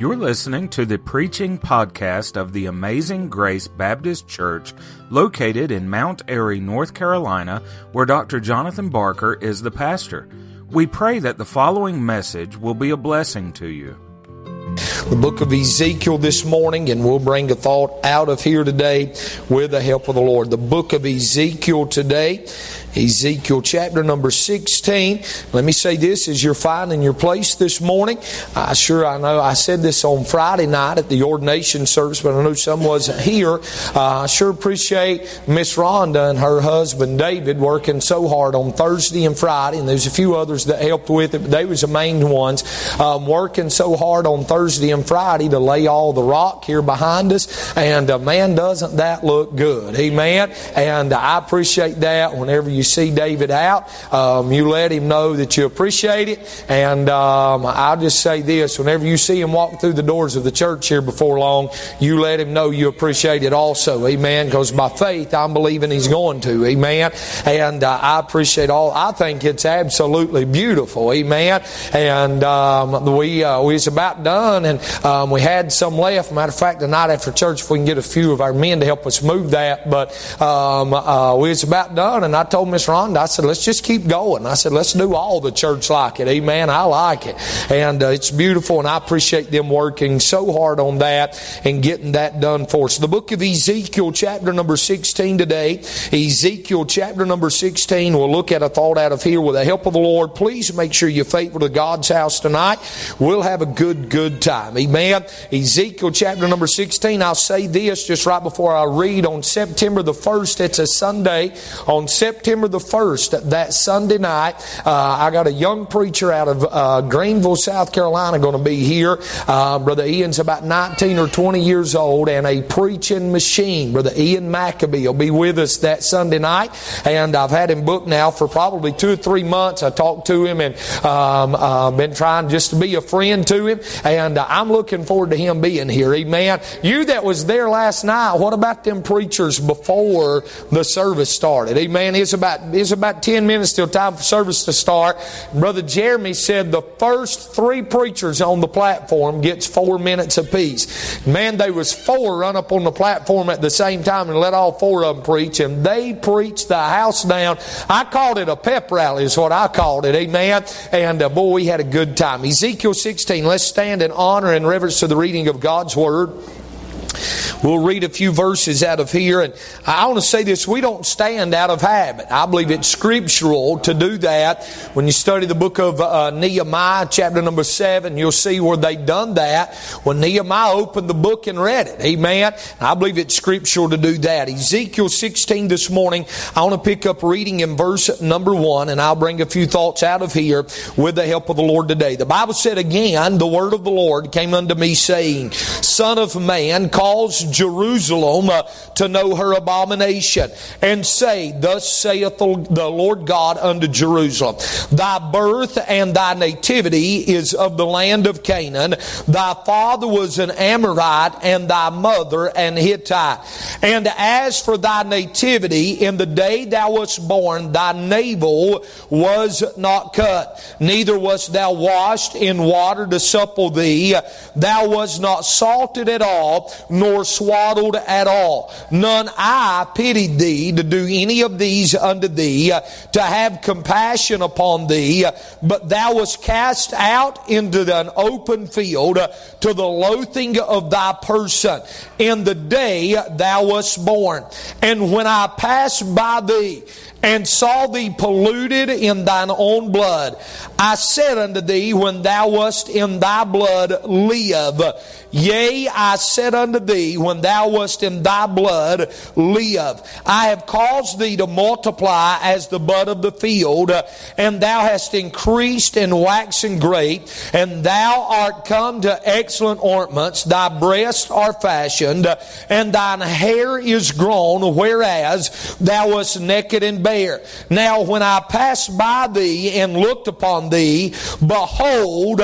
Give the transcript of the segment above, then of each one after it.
You're listening to the preaching podcast of the Amazing Grace Baptist Church located in Mount Airy, North Carolina, where Dr. Jonathan Barker is the pastor. We pray that the following message will be a blessing to you. The book of Ezekiel this morning, and we'll bring a thought out of here today with the help of the Lord. The book of Ezekiel today Ezekiel chapter number 16. Let me say this as you're finding your place this morning. I sure I know I said this on Friday night at the ordination service, but I know some wasn't here. Uh, I sure appreciate Miss Rhonda and her husband David working so hard on Thursday and Friday, and there's a few others that helped with it, but they was the main ones. Um, working so hard on Thursday and Friday to lay all the rock here behind us, and uh, man, doesn't that look good? Amen. And I appreciate that whenever you see David out, um, you let him know that you appreciate it. And um, I'll just say this whenever you see him walk through the doors of the church here before long, you let him know you appreciate it also. Amen. Because by faith, I'm believing he's going to. Amen. And uh, I appreciate all. I think it's absolutely beautiful. Amen. And um, we, uh, we was about done and um, we had some left. Matter of fact, tonight after church, if we can get a few of our men to help us move that. But um, uh, we was about done and I told Miss Rhonda, I said, let's just keep going. I said, let's do all the church like it. Amen. I like it. And uh, it's beautiful, and I appreciate them working so hard on that and getting that done for us. The book of Ezekiel, chapter number 16 today. Ezekiel, chapter number 16. We'll look at a thought out of here with the help of the Lord. Please make sure you're faithful to God's house tonight. We'll have a good, good time. Amen. Ezekiel, chapter number 16. I'll say this just right before I read on September the 1st. It's a Sunday. On September the 1st, 1st, that Sunday night. Uh, I got a young preacher out of uh, Greenville, South Carolina, going to be here. Uh, Brother Ian's about 19 or 20 years old and a preaching machine. Brother Ian Maccabee will be with us that Sunday night. And I've had him booked now for probably two or three months. I talked to him and um, uh, been trying just to be a friend to him. And uh, I'm looking forward to him being here. Amen. You that was there last night, what about them preachers before the service started? Amen. It's about, it's about 10 minutes till time for service to start. Brother Jeremy said the first three preachers on the platform gets four minutes apiece. Man, they was four run up on the platform at the same time and let all four of them preach, and they preached the house down. I called it a pep rally is what I called it. Amen. And uh, boy, we had a good time. Ezekiel 16. Let's stand in honor and reverence to the reading of God's Word. We'll read a few verses out of here. And I want to say this we don't stand out of habit. I believe it's scriptural to do that. When you study the book of uh, Nehemiah, chapter number 7, you'll see where they done that. When Nehemiah opened the book and read it. Amen. I believe it's scriptural to do that. Ezekiel 16 this morning, I want to pick up reading in verse number 1, and I'll bring a few thoughts out of here with the help of the Lord today. The Bible said again, the word of the Lord came unto me saying, Son of man, cause Jerusalem uh, to know her abomination, and say, Thus saith the Lord God unto Jerusalem, Thy birth and thy nativity is of the land of Canaan. Thy father was an Amorite, and thy mother an Hittite. And as for thy nativity, in the day thou wast born, thy navel was not cut, neither wast thou washed in water to supple thee. Thou wast not salted at all, nor swaddled at all. None I pitied thee to do any of these unto thee, uh, to have compassion upon thee, uh, but thou wast cast out into an open field uh, to the loathing of thy person in the day thou wast born. And when I passed by thee, and saw thee polluted in thine own blood. I said unto thee, when thou wast in thy blood, live. Yea, I said unto thee, when thou wast in thy blood, live. I have caused thee to multiply as the bud of the field, and thou hast increased and waxen great, and thou art come to excellent ornaments. Thy breasts are fashioned, and thine hair is grown, whereas thou wast naked and bare. Now, when I passed by thee and looked upon thee, behold,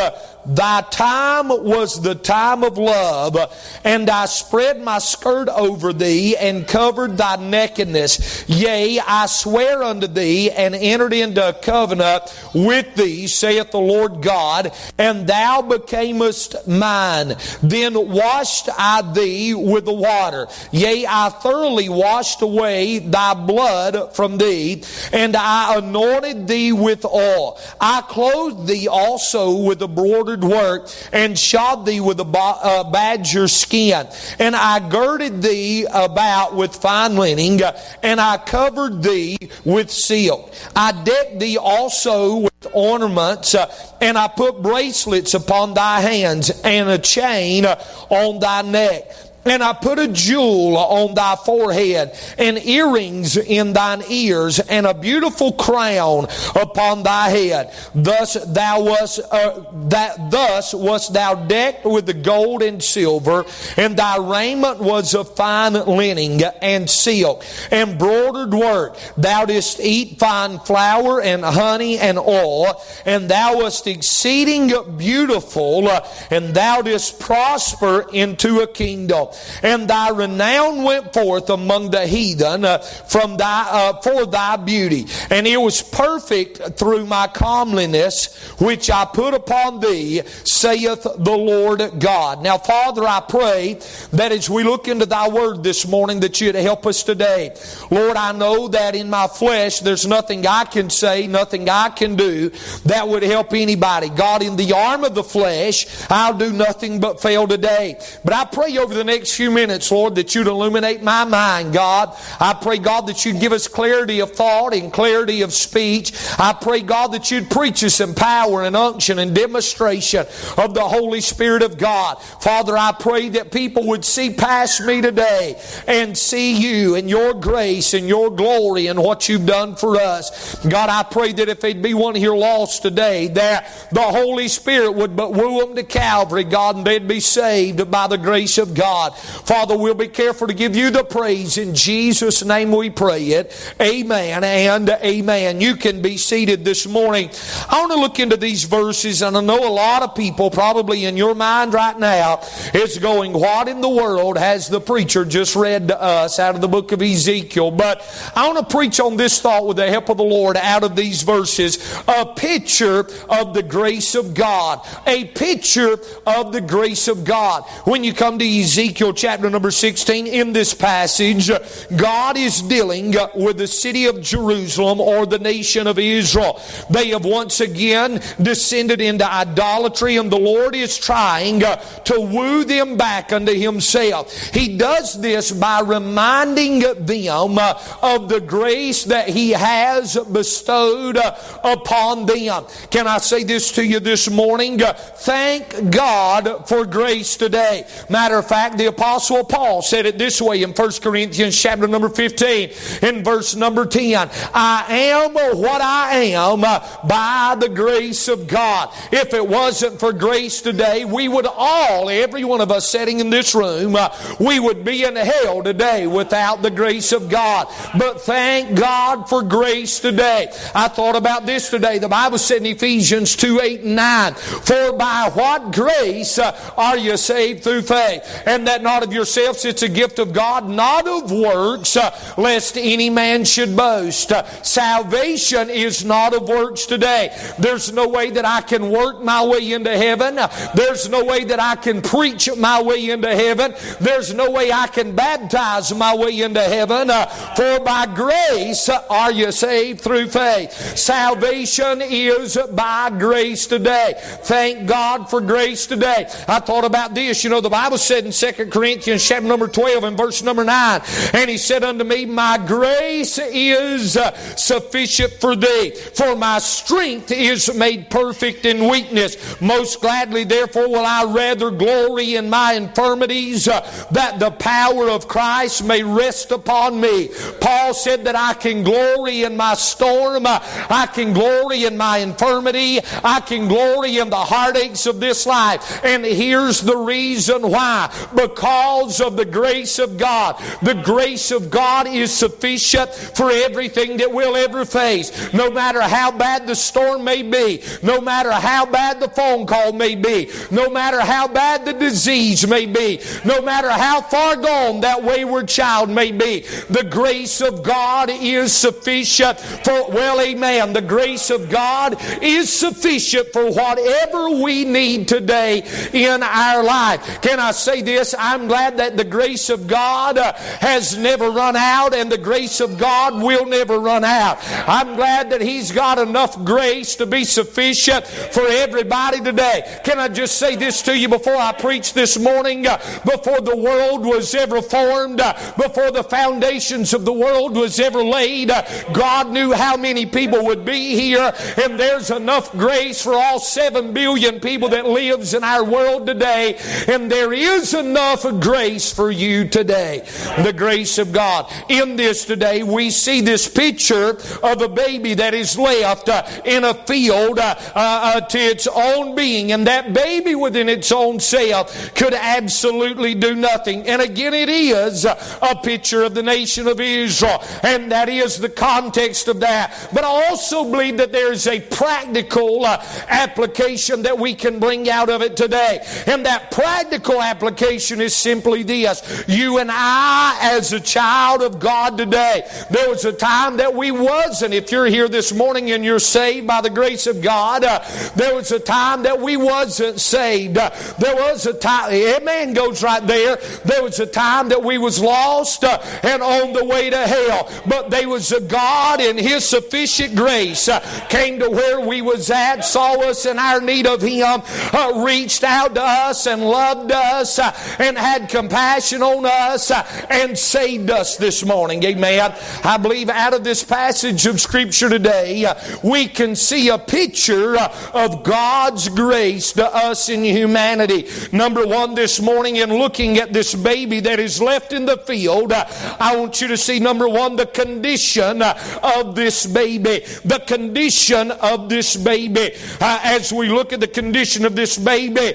Thy time was the time of love, and I spread my skirt over thee and covered thy nakedness. Yea, I swear unto thee and entered into a covenant with thee, saith the Lord God, and thou becamest mine. Then washed I thee with the water. Yea, I thoroughly washed away thy blood from thee, and I anointed thee with oil. I clothed thee also with a the broidered work, and shod thee with the uh, badger skin. And I girded thee about with fine linen, and I covered thee with silk. I decked thee also with ornaments, uh, and I put bracelets upon thy hands, and a chain on thy neck. And I put a jewel on thy forehead, and earrings in thine ears, and a beautiful crown upon thy head. Thus thou wast uh, that thus wast thou decked with the gold and silver, and thy raiment was of fine linen and silk, embroidered work. Thou didst eat fine flour and honey and oil, and thou wast exceeding beautiful, and thou didst prosper into a kingdom and thy renown went forth among the heathen uh, from thy uh, for thy beauty, and it was perfect through my comeliness which I put upon thee, saith the Lord God. Now, Father, I pray that as we look into thy word this morning, that you'd help us today. Lord, I know that in my flesh there's nothing I can say, nothing I can do that would help anybody. God, in the arm of the flesh, I'll do nothing but fail today. But I pray over the next few minutes, Lord, that you'd illuminate my mind, God. I pray, God, that you'd give us clarity of thought and clarity of speech. I pray, God, that you'd preach us in power and unction and demonstration of the Holy Spirit of God. Father, I pray that people would see past me today and see you and your grace and your glory and what you've done for us. God, I pray that if there'd be one here lost today, that the Holy Spirit would but woo them to Calvary, God, and they'd be saved by the grace of God. Father, we'll be careful to give you the praise. In Jesus' name we pray it. Amen and amen. You can be seated this morning. I want to look into these verses, and I know a lot of people, probably in your mind right now, is going, What in the world has the preacher just read to us out of the book of Ezekiel? But I want to preach on this thought with the help of the Lord out of these verses a picture of the grace of God. A picture of the grace of God. When you come to Ezekiel chapter chapter number 16, in this passage, God is dealing with the city of Jerusalem or the nation of Israel. They have once again descended into idolatry, and the Lord is trying to woo them back unto Himself. He does this by reminding them of the grace that He has bestowed upon them. Can I say this to you this morning? Thank God for grace today. Matter of fact, the Apostle Paul said it this way in 1 Corinthians chapter number 15 in verse number 10. I am what I am uh, by the grace of God. If it wasn't for grace today, we would all, every one of us sitting in this room, uh, we would be in hell today without the grace of God. But thank God for grace today. I thought about this today. The Bible said in Ephesians 2 8 and 9, For by what grace uh, are you saved through faith? And that not of yourselves. It's a gift of God, not of works, uh, lest any man should boast. Uh, salvation is not of works today. There's no way that I can work my way into heaven. There's no way that I can preach my way into heaven. There's no way I can baptize my way into heaven. Uh, for by grace are you saved through faith. Salvation is by grace today. Thank God for grace today. I thought about this. You know, the Bible said in 2 Corinthians Corinthians chapter number 12 and verse number 9. And he said unto me, My grace is uh, sufficient for thee, for my strength is made perfect in weakness. Most gladly, therefore, will I rather glory in my infirmities, uh, that the power of Christ may rest upon me. Paul said that I can glory in my storm, uh, I can glory in my infirmity, I can glory in the heartaches of this life. And here's the reason why. Because because of the grace of God. The grace of God is sufficient for everything that we'll ever face. No matter how bad the storm may be, no matter how bad the phone call may be, no matter how bad the disease may be, no matter how far gone that wayward child may be, the grace of God is sufficient for, well, amen. The grace of God is sufficient for whatever we need today in our life. Can I say this? I'm glad that the grace of God uh, has never run out and the grace of God will never run out. I'm glad that He's got enough grace to be sufficient for everybody today. Can I just say this to you before I preach this morning? Uh, before the world was ever formed, uh, before the foundations of the world was ever laid, God knew how many people would be here, and there's enough grace for all seven billion people that lives in our world today, and there is enough grace for you today. The grace of God. In this today, we see this picture of a baby that is left uh, in a field uh, uh, to its own being, and that baby within its own self could absolutely do nothing. And again, it is a picture of the nation of Israel, and that is the context of that. But I also believe that there is a practical uh, application that we can bring out of it today. And that practical application is simply this. You and I, as a child of God today, there was a time that we wasn't. If you're here this morning and you're saved by the grace of God, uh, there was a time that we wasn't saved. Uh, there was a time, amen goes right there. There was a time that we was lost uh, and on the way to hell. But there was a God in His sufficient grace uh, came to where we was at, saw us in our need of Him, uh, reached out to us and loved us uh, and had compassion on us uh, and saved us this morning. Amen. I believe out of this passage of Scripture today, uh, we can see a picture uh, of God's grace to us in humanity. Number one, this morning, in looking at this baby that is left in the field, uh, I want you to see number one, the condition of this baby. The condition of this baby. as we look at the condition of this baby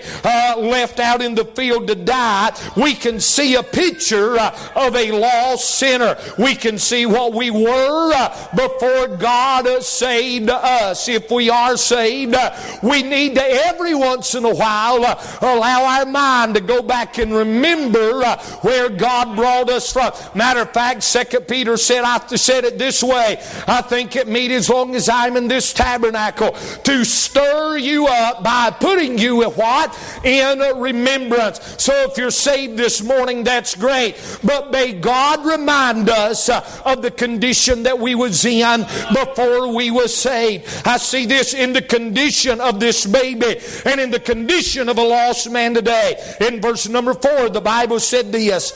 left out in the field to die, we can see a picture uh, of a lost sinner. We can see what we were uh, before God saved us. If we are saved, uh, we need to every once in a while allow our mind to go back and remember where God brought us from. Matter of fact, Second Peter said, I said it this way. I think it meet as long as I'm in this tabernacle to stir you up by putting you what? In remembrance. So if you're saved this morning, that's great. But may God remind us uh, of the condition that we was in before we were saved. I see this in the condition of this baby and in the condition of a lost man today. In verse number four, the Bible said this.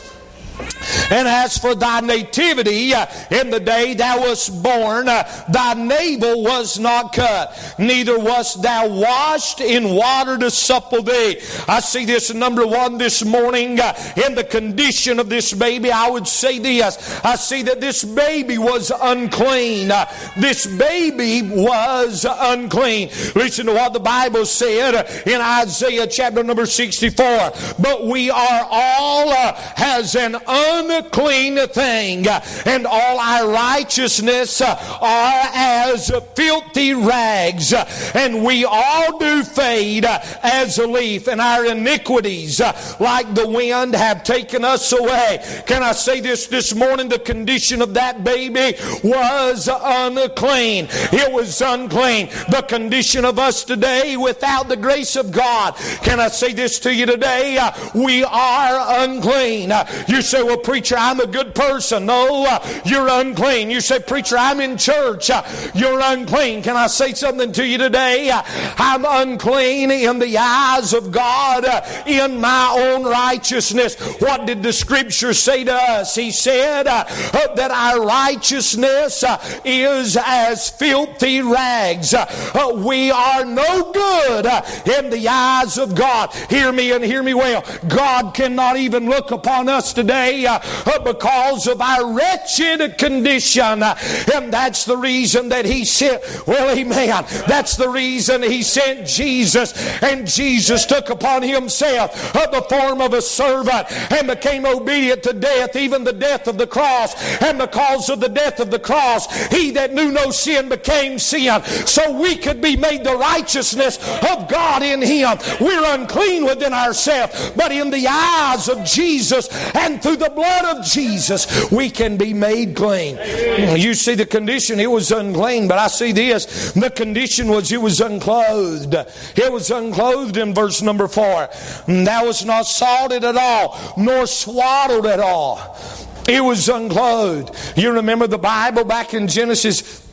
And as for thy nativity, uh, in the day thou wast born, uh, thy navel was not cut, neither wast thou washed in water to supple thee. I see this number one this morning uh, in the condition of this baby. I would say this I see that this baby was unclean. This baby was unclean. Listen to what the Bible said in Isaiah chapter number 64. But we are all as an unclean thing, and all our righteousness are as filthy rags, and we all do fade as a leaf, and our iniquities, like the wind, have taken us away. Can I say this this morning? The condition of that baby was unclean. It was unclean. The condition of us today without the grace of God. Can I say this to you today? We are unclean. You say, well, preacher, I'm a good person. No, uh, you're unclean. You say, preacher, I'm in church. Uh, you're unclean. Can I say something to you today? Uh, I'm unclean in the eyes of God in my own righteousness. What did the scripture say to us? He said that our righteousness is as filthy rags. we are no good in the eyes of God. Hear me and hear me well. God cannot even look upon us today today uh, because of our wretched condition. And that's the reason that He sent, well, amen. That's the reason He sent Jesus. And Jesus took upon Himself the form of a servant and became obedient to death, even the death of the cross. And because of the death of the cross, He that knew no sin became sin. So we could be made the righteousness of God in Him. We're unclean within ourselves, but in the eyes of Jesus and through the blood of Jesus, we can be made clean. You see the condition, it was unclean, but I see this the condition was it was unclothed. It was unclothed in verse number four. That was not salted at all, nor swaddled at all. It was unclothed. You remember the Bible back in Genesis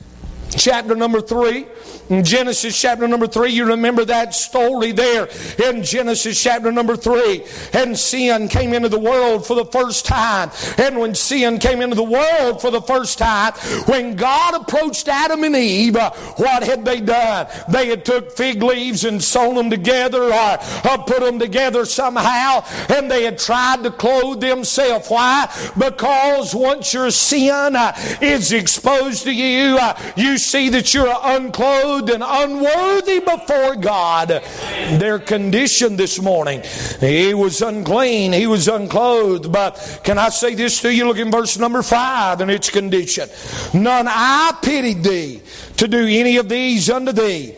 chapter number 3 in Genesis chapter number 3 you remember that story there. In Genesis chapter number 3 and sin came into the world for the first time. And when sin came into the world for the first time when God approached Adam and Eve uh, what had they done? They had took fig leaves and sewn them together or uh, put them together somehow and they had tried to clothe themselves. Why? Because once your sin uh, is exposed to you uh, you see that you're unclothed and unworthy before God. Their condition this morning, he was unclean, he was unclothed. But can I say this to you? Look in verse number five and its condition. None I pitied thee to do any of these unto thee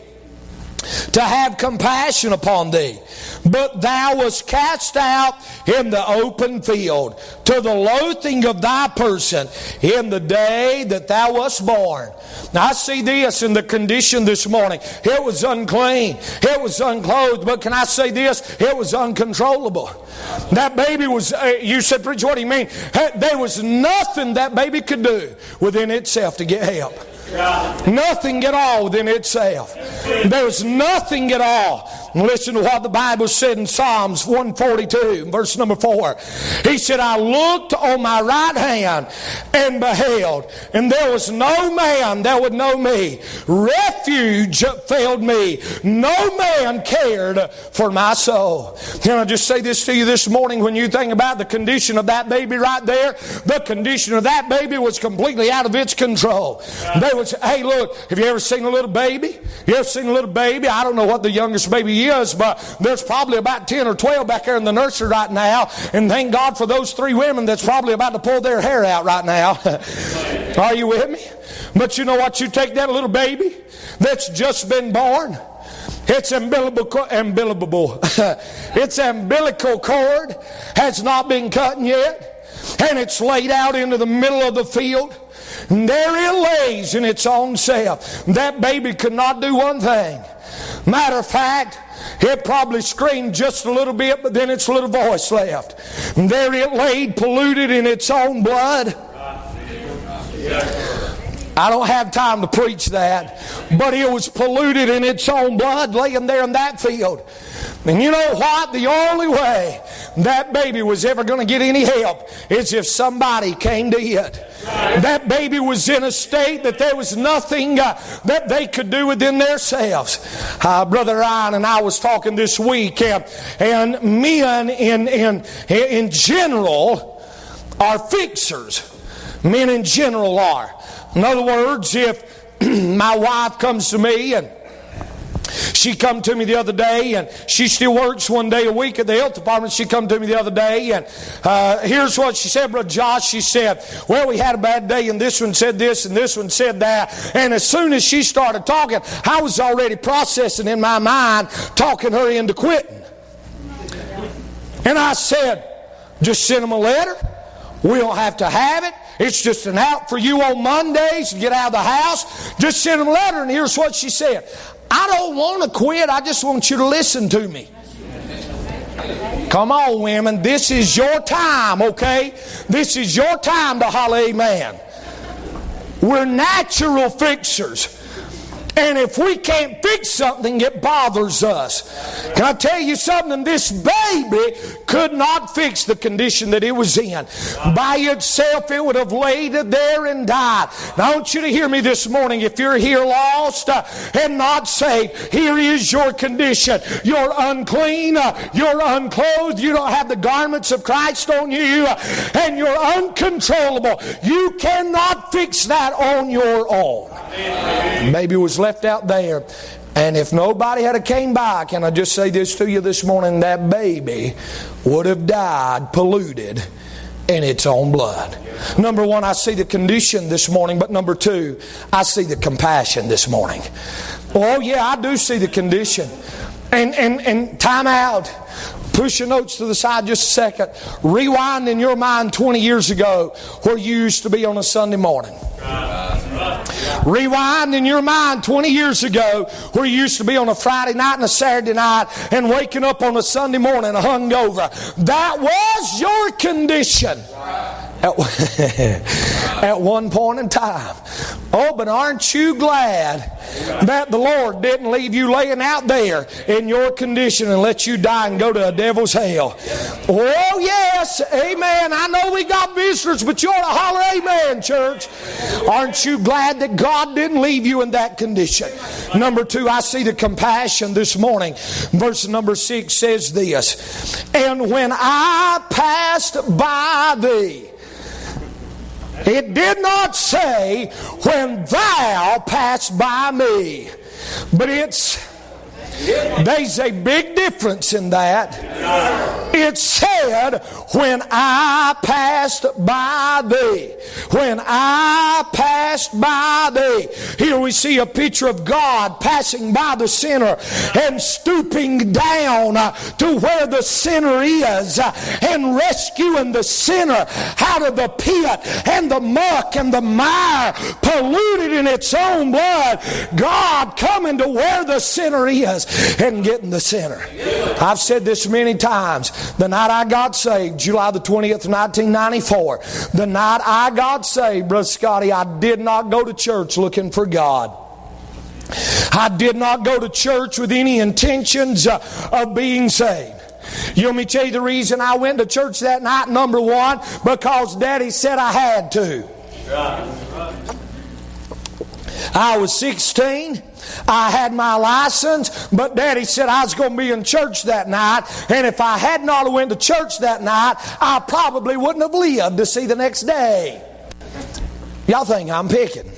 to have compassion upon thee. But thou wast cast out in the open field to the loathing of thy person in the day that thou wast born. Now I see this in the condition this morning. It was unclean. It was unclothed. But can I say this? It was uncontrollable. That baby was, uh, you said, Preacher, what do you mean? There was nothing that baby could do within itself to get help. Nothing at all within itself. There was nothing at all. Listen to what the Bible said in Psalms 142, verse number 4. He said, I looked on my right hand and beheld, and there was no man that would know me. Refuge failed me. No man cared for my soul. Can I just say this to you this morning when you think about the condition of that baby right there? The condition of that baby was completely out of its control. They was, hey, look, have you ever seen a little baby? You ever seen a little baby? I don't know what the youngest baby is, but there's probably about 10 or 12 back there in the nursery right now. And thank God for those three women that's probably about to pull their hair out right now. Are you with me? But you know what? You take that little baby that's just been born. Its umbilical, umbilical, its umbilical cord has not been cut yet, and it's laid out into the middle of the field. And there it lays in its own self. That baby could not do one thing. Matter of fact, it probably screamed just a little bit, but then its little voice left. And there it laid, polluted in its own blood. I don't have time to preach that, but it was polluted in its own blood laying there in that field. And you know what? The only way that baby was ever going to get any help is if somebody came to it. That baby was in a state that there was nothing uh, that they could do within themselves. Uh, Brother Ryan and I was talking this week, and, and men in, in, in general are fixers. Men in general are. In other words, if my wife comes to me and she come to me the other day, and she still works one day a week at the health department. She come to me the other day, and uh, here's what she said, Brother Josh. She said, "Well, we had a bad day, and this one said this, and this one said that." And as soon as she started talking, I was already processing in my mind, talking her into quitting. And I said, "Just send them a letter. We don't have to have it." It's just an out for you on Mondays to get out of the house. Just send them a letter, and here's what she said I don't want to quit. I just want you to listen to me. Come on, women. This is your time, okay? This is your time to holler amen. We're natural fixers. And if we can't fix something, it bothers us. Can I tell you something? This baby could not fix the condition that it was in. By itself, it would have laid there and died. Now, I want you to hear me this morning. If you're here lost uh, and not saved, here is your condition. You're unclean, uh, you're unclothed, you don't have the garments of Christ on you, uh, and you're uncontrollable. You cannot fix that on your own. Maybe it was left out there. And if nobody had came by, can I just say this to you this morning? That baby would have died polluted in its own blood. Number one, I see the condition this morning, but number two, I see the compassion this morning. Oh, yeah, I do see the condition. And, and, and time out. Push your notes to the side just a second. Rewind in your mind 20 years ago where you used to be on a Sunday morning. Rewind in your mind 20 years ago where you used to be on a Friday night and a Saturday night and waking up on a Sunday morning hungover. That was your condition at, at one point in time. Oh, but aren't you glad that the Lord didn't leave you laying out there in your condition and let you die and go to a devil's hell? Oh, yes, amen. I know we got visitors, but you ought to holler amen, church. Aren't you glad that God didn't leave you in that condition? Number two, I see the compassion this morning. Verse number six says this And when I passed by thee, it did not say, when thou passed by me, but it's there's a big difference in that. It said, When I passed by thee. When I passed by thee. Here we see a picture of God passing by the sinner and stooping down uh, to where the sinner is uh, and rescuing the sinner out of the pit and the muck and the mire polluted in its own blood. God coming to where the sinner is and getting the sinner. I've said this many times. The night I got saved, July the 20th, 1994, the night I got saved, Brother Scotty, I did not go to church looking for God. I did not go to church with any intentions uh, of being saved. You want me to tell you the reason I went to church that night? Number one, because Daddy said I had to. I was 16. I had my license, but Daddy said I was going to be in church that night, and if I had not went to church that night, I probably wouldn't have lived to see the next day. Y'all think I'm picking?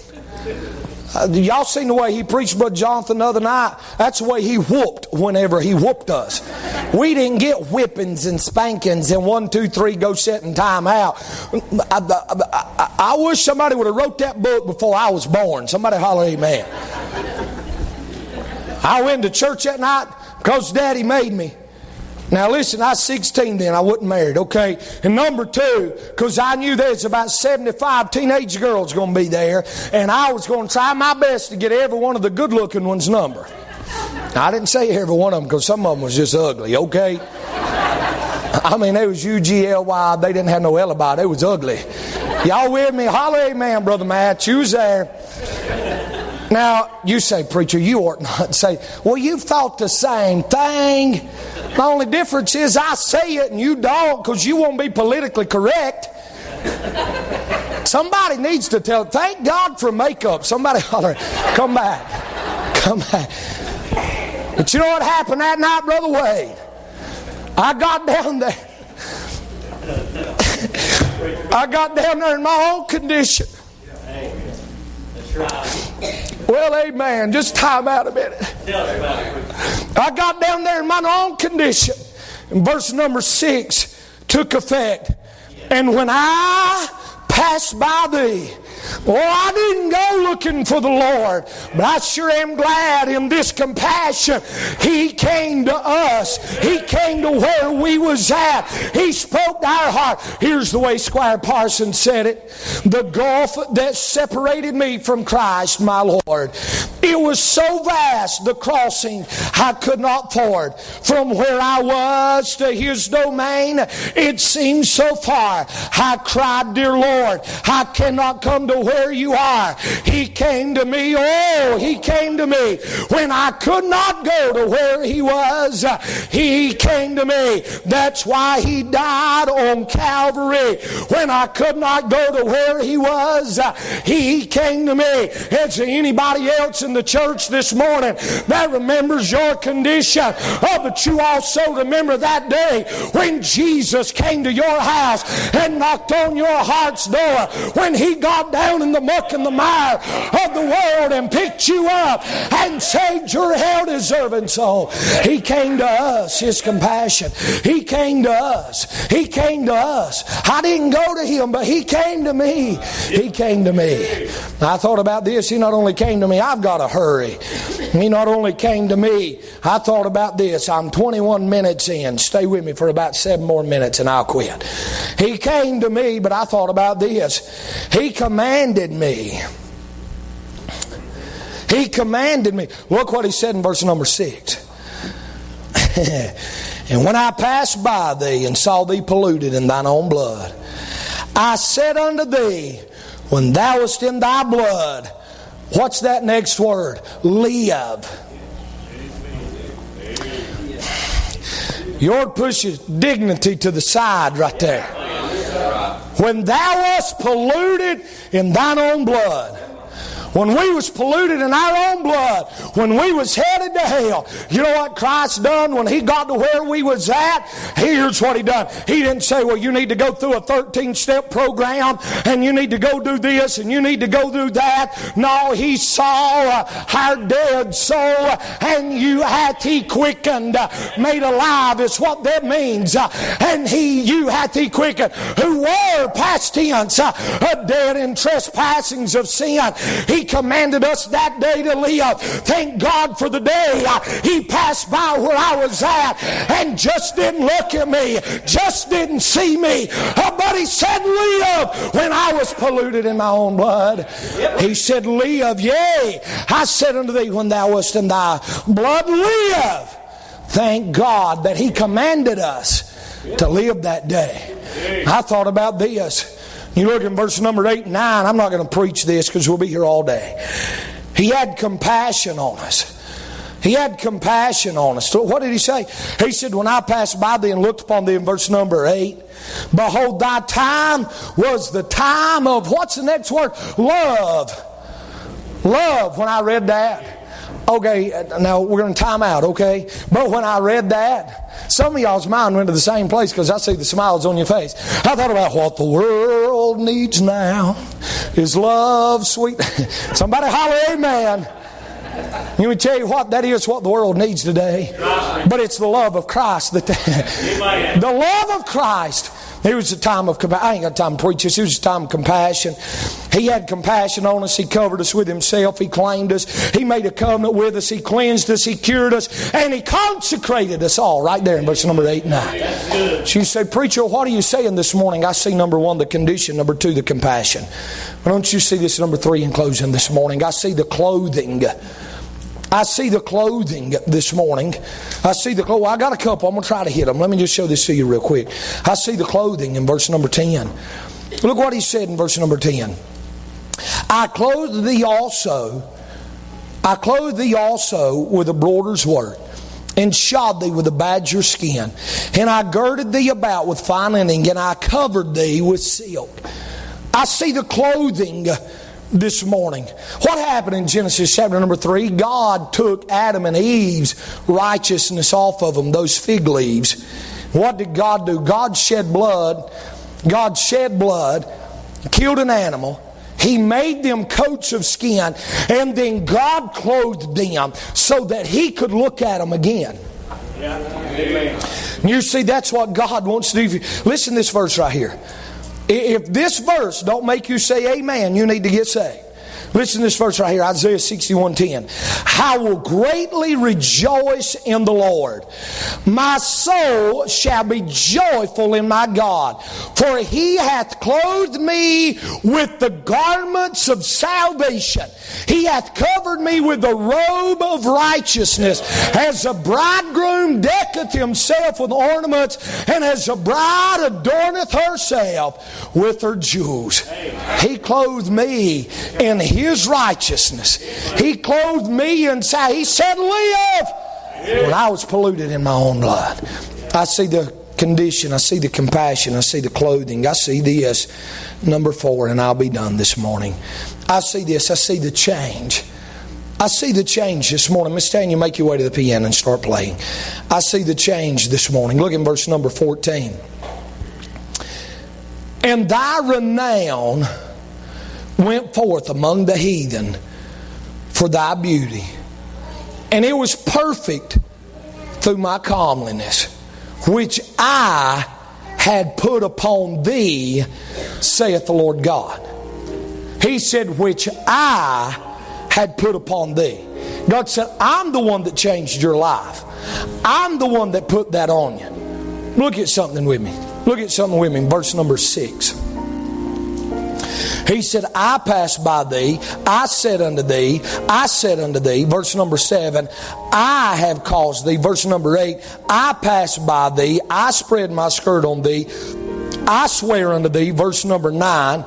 Uh, y'all seen the way he preached Brother Jonathan the other night? That's the way he whooped whenever he whooped us. We didn't get whippings and spankings and one, two, three, go set and time out. I, I, I, I wish somebody would have wrote that book before I was born. Somebody holler amen. I went to church that night because Daddy made me. Now listen, I was 16 then. I wasn't married, okay? And number two, because I knew there's about 75 teenage girls going to be there, and I was going to try my best to get every one of the good looking ones' number. Now, I didn't say every one of them because some of them was just ugly, okay? I mean, they was U-G-L-Y. They didn't have no alibi. They was ugly. Y'all with me? Holler amen, Brother Matt. You was there. Now, you say, preacher, you ought not say, well, you've thought the same thing. The only difference is I say it and you don't because you won't be politically correct. Somebody needs to tell, thank God for makeup. Somebody holler, come back. Come back. But you know what happened that night, Brother Wade? I got down there. I got down there in my own condition. Well, amen. Just time out a minute. I got down there in my own condition. And verse number six took effect. And when I passed by thee, Oh, I didn't go looking for the Lord, but I sure am glad in this compassion He came to us. He came to where we was at. He spoke to our heart. Here's the way Squire Parsons said it. The gulf that separated me from Christ, my Lord, It was so vast, the crossing, I could not ford. From where I was to his domain, it seemed so far. I cried, Dear Lord, I cannot come to where you are. He came to me, oh, he came to me when I could not go to where he was. He came to me. That's why he died on Calvary when I could not go to where he was. He came to me. Is there anybody else in the church this morning that remembers your condition? Oh, but you also remember that day when Jesus came to your house and knocked on your heart's door, when he got down in the muck and the mire of the world and picked you up and saved your hell deserving soul. He came to us, his compassion. He came to us. He came to us. I didn't go to him, but he came to me. He came to me. I thought about this. He not only came to me, I've got to hurry. He not only came to me, I thought about this. I'm 21 minutes in. Stay with me for about seven more minutes and I'll quit. He came to me, but I thought about this. He commanded me. He commanded me. Look what he said in verse number six. and when I passed by thee and saw thee polluted in thine own blood, I said unto thee, when thou wast in thy blood, what's that next word? Live. Your pushes dignity to the side right there. When thou wast polluted in thine own blood, when we was polluted in our own blood, when we was headed to hell, you know what Christ done when he got to where we was at? Here's what he done. He didn't say, well, you need to go through a 13 step program and you need to go do this and you need to go do that. No, he saw uh, our dead soul and you hath he quickened, uh, made alive is what that means. Uh, and he, you hath he quickened, who were past tense, dead in trespassings of sin. He commanded us that day to live. Thank God for the day uh, He passed by where I was at and just didn't look at me, just didn't see me. Uh, but He said, Live when I was polluted in my own blood. He said, Live, yea. I said unto thee, when thou wast in thy blood, live. Thank God that He commanded us to live that day. I thought about this. You look in verse number 8 and 9. I'm not going to preach this because we'll be here all day. He had compassion on us. He had compassion on us. So what did he say? He said, When I passed by thee and looked upon thee in verse number 8, behold, thy time was the time of, what's the next word? Love. Love, when I read that. Okay, now we're going to time out, okay? But when I read that, some of y'all's mind went to the same place because I see the smiles on your face. I thought about what the world needs now is love, sweet. Somebody holler, amen. Let me tell you what, that is what the world needs today. But it's the love of Christ. That the love of Christ it was a time of compassion. I ain't got time to preach this. It was a time of compassion. He had compassion on us. He covered us with Himself. He claimed us. He made a covenant with us. He cleansed us. He cured us. And He consecrated us all right there in verse number 8 and 9. She said, Preacher, what are you saying this morning? I see number one, the condition. Number two, the compassion. Why don't you see this number three in closing this morning? I see the clothing I see the clothing this morning. I see the clothing. I got a couple. I'm going to try to hit them. Let me just show this to you real quick. I see the clothing in verse number 10. Look what he said in verse number 10. I clothe thee also. I clothe thee also with a broider's work and shod thee with a badger skin. And I girded thee about with fine linen, and I covered thee with silk. I see the clothing this morning. What happened in Genesis chapter number 3? God took Adam and Eve's righteousness off of them, those fig leaves. What did God do? God shed blood. God shed blood, killed an animal. He made them coats of skin, and then God clothed them so that He could look at them again. Yeah. You see, that's what God wants to do. Listen to this verse right here. If this verse don't make you say amen, you need to get saved. Listen to this verse right here, Isaiah 61:10. I will greatly rejoice in the Lord. My soul shall be joyful in my God, for he hath clothed me with the garments of salvation. He hath covered me with the robe of righteousness, as a bridegroom decketh himself with ornaments, and as a bride adorneth herself with her jewels. He clothed me in his righteousness. He clothed me and said He said, Live! When I was polluted in my own blood. I see the condition, I see the compassion, I see the clothing, I see this. Number four, and I'll be done this morning. I see this, I see the change. I see the change this morning. Miss Tanya, make your way to the piano and start playing. I see the change this morning. Look in verse number 14. And thy renown went forth among the heathen for thy beauty. And it was perfect through my comeliness, which I had put upon thee, saith the Lord God. He said, which I had put upon thee. God said, I'm the one that changed your life. I'm the one that put that on you. Look at something with me. Look at something with me. Verse number six. He said, I passed by thee, I said unto thee, I said unto thee, verse number seven, I have caused thee, verse number eight, I passed by thee, I spread my skirt on thee, I swear unto thee, verse number nine,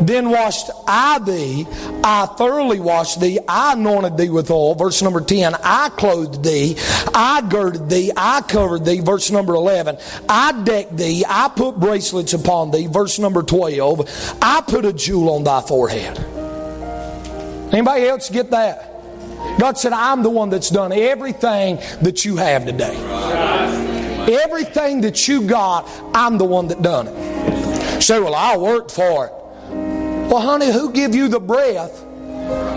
then washed I thee, I thoroughly washed thee, I anointed thee with oil. Verse number 10, I clothed thee, I girded thee, I covered thee. Verse number 11, I decked thee, I put bracelets upon thee. Verse number 12, I put a jewel on thy forehead. Anybody else get that? God said, I'm the one that's done everything that you have today. Everything that you got, I'm the one that done it. Say, well, I worked for it. Well, honey, who give you the breath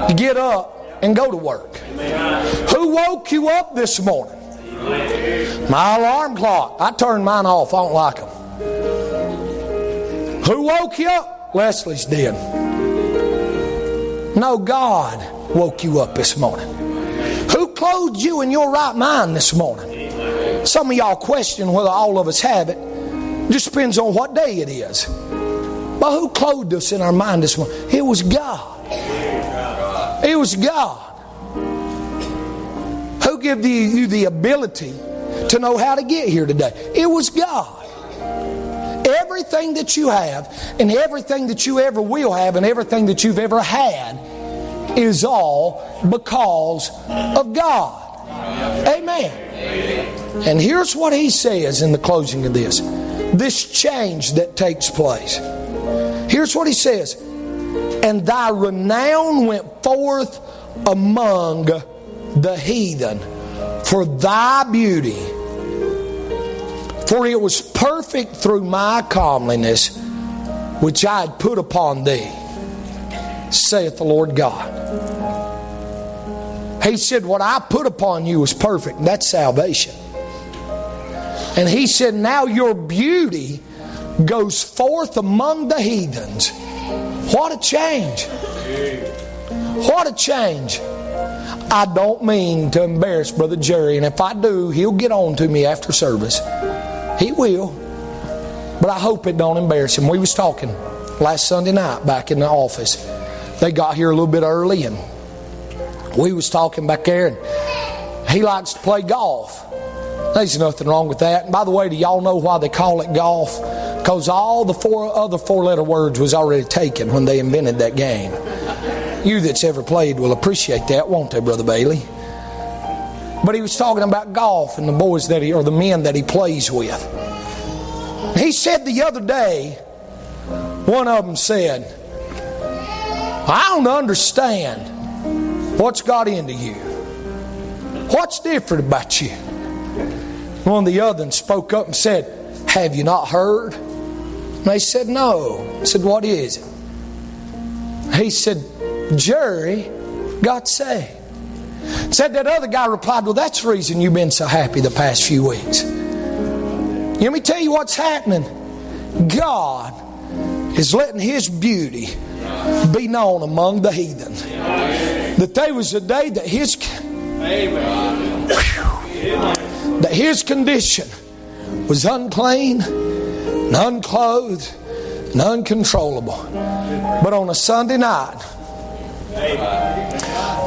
to get up and go to work? Who woke you up this morning? My alarm clock. I turned mine off. I don't like them. Who woke you up? Leslie's did. No, God woke you up this morning. Who clothed you in your right mind this morning? Some of y'all question whether all of us have it. it just depends on what day it is. But who clothed us in our mind this morning? It was God. It was God. Who gave you the ability to know how to get here today? It was God. Everything that you have, and everything that you ever will have, and everything that you've ever had is all because of God. Amen. And here's what he says in the closing of this this change that takes place. Here's what he says And thy renown went forth among the heathen for thy beauty. For it was perfect through my comeliness, which I had put upon thee, saith the Lord God. He said, What I put upon you was perfect. and That's salvation. And he said, Now your beauty goes forth among the heathens. What a change! What a change! I don't mean to embarrass Brother Jerry, and if I do, he'll get on to me after service. He will. But I hope it don't embarrass him. We was talking last Sunday night back in the office. They got here a little bit early and we was talking back there and he likes to play golf. There's nothing wrong with that. And by the way, do y'all know why they call it golf? Because all the four other four letter words was already taken when they invented that game. You that's ever played will appreciate that, won't they, Brother Bailey? But he was talking about golf and the boys that he, or the men that he plays with. He said the other day, one of them said, I don't understand what's got into you. What's different about you? One of the others spoke up and said, Have you not heard? And they said, No. I said, What is it? He said, Jerry got saved. Said that other guy replied, Well, that's the reason you've been so happy the past few weeks. Let me tell you what's happening. God is letting His beauty be known among the heathen. That there was a day that his that his condition was unclean and unclothed and uncontrollable. But on a Sunday night,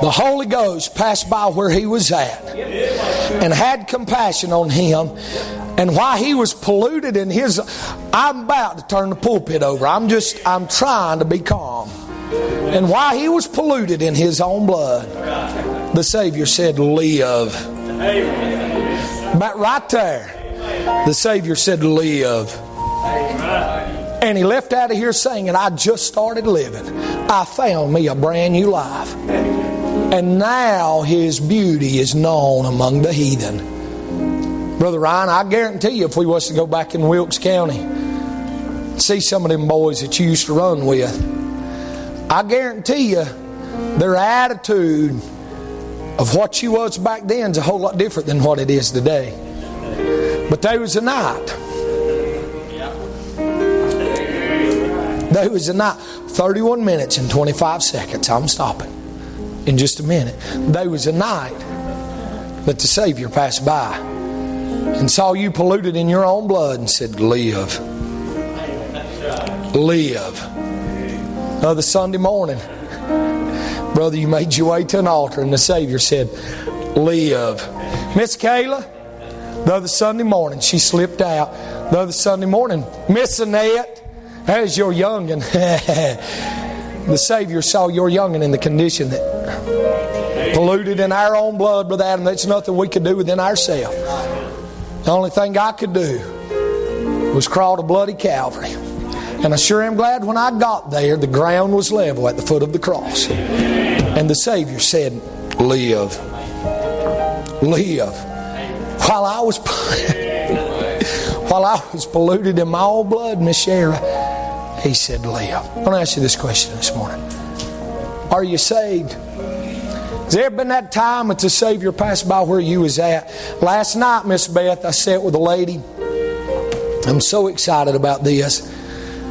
the Holy Ghost passed by where he was at and had compassion on him. And while he was polluted in his, I'm about to turn the pulpit over. I'm just, I'm trying to be calm. And while he was polluted in his own blood, the Savior said, Live. But right there, the Savior said, Live. And he left out of here saying, I just started living. I found me a brand new life. And now his beauty is known among the heathen. Brother Ryan, I guarantee you, if we was to go back in Wilkes County, see some of them boys that you used to run with, I guarantee you their attitude of what you was back then is a whole lot different than what it is today. But there was a night. There was a night. 31 minutes and 25 seconds. I'm stopping in just a minute. There was a night that the Savior passed by and saw you polluted in your own blood and said, Live. Live. Another Sunday morning, brother, you made your way to an altar and the Savior said, Live. Miss Kayla, the other Sunday morning, she slipped out. The other Sunday morning, Miss Annette, there's your youngin'. the Savior saw your youngin' in the condition that polluted in our own blood, Brother Adam. That's nothing we could do within ourselves. The only thing I could do was crawl to bloody Calvary. And I sure am glad when I got there, the ground was level at the foot of the cross. And the Savior said, Live. Live. While I was while I was polluted in my own blood, Miss Shara, he said, Live. I want to ask you this question this morning. Are you saved? Has there been that time that the Savior passed by where you was at? Last night, Miss Beth, I sat with a lady. I'm so excited about this.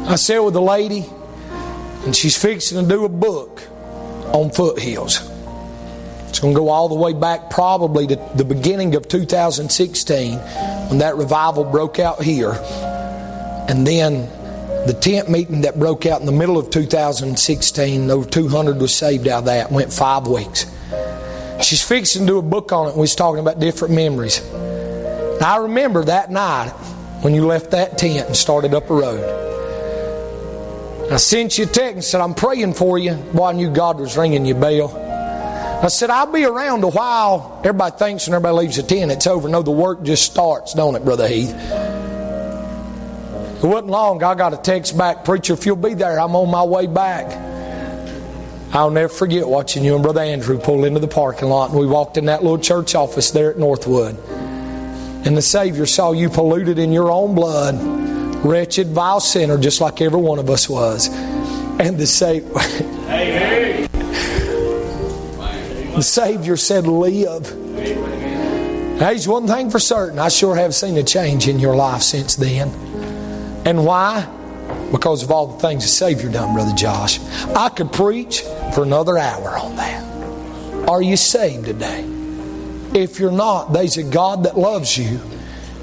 I sat with a lady, and she's fixing to do a book on foothills. It's going to go all the way back probably to the beginning of 2016 when that revival broke out here. And then the tent meeting that broke out in the middle of 2016, over 200 was saved out of that, went five weeks. She's fixing to do a book on it, and we was talking about different memories. And I remember that night when you left that tent and started up a road. I sent you a text and said, I'm praying for you. Boy, I knew God was ringing your bell. I said, I'll be around a while. Everybody thinks when everybody leaves the tent, it's over. No, the work just starts, don't it, Brother Heath? It wasn't long. I got a text back, Preacher, if you'll be there, I'm on my way back. I'll never forget watching you and Brother Andrew pull into the parking lot, and we walked in that little church office there at Northwood. And the Savior saw you polluted in your own blood, wretched, vile sinner, just like every one of us was. And the Savior. Hey, hey. The Savior said, Live. There's one thing for certain. I sure have seen a change in your life since then. And why? Because of all the things the Savior done, Brother Josh. I could preach for another hour on that. Are you saved today? If you're not, there's a God that loves you.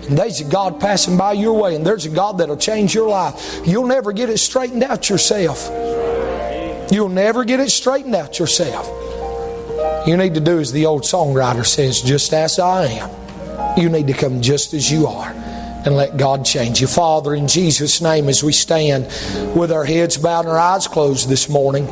And there's a God passing by your way, and there's a God that'll change your life. You'll never get it straightened out yourself. You'll never get it straightened out yourself. You need to do as the old songwriter says, just as I am. You need to come just as you are and let God change you. Father, in Jesus' name, as we stand with our heads bowed and our eyes closed this morning,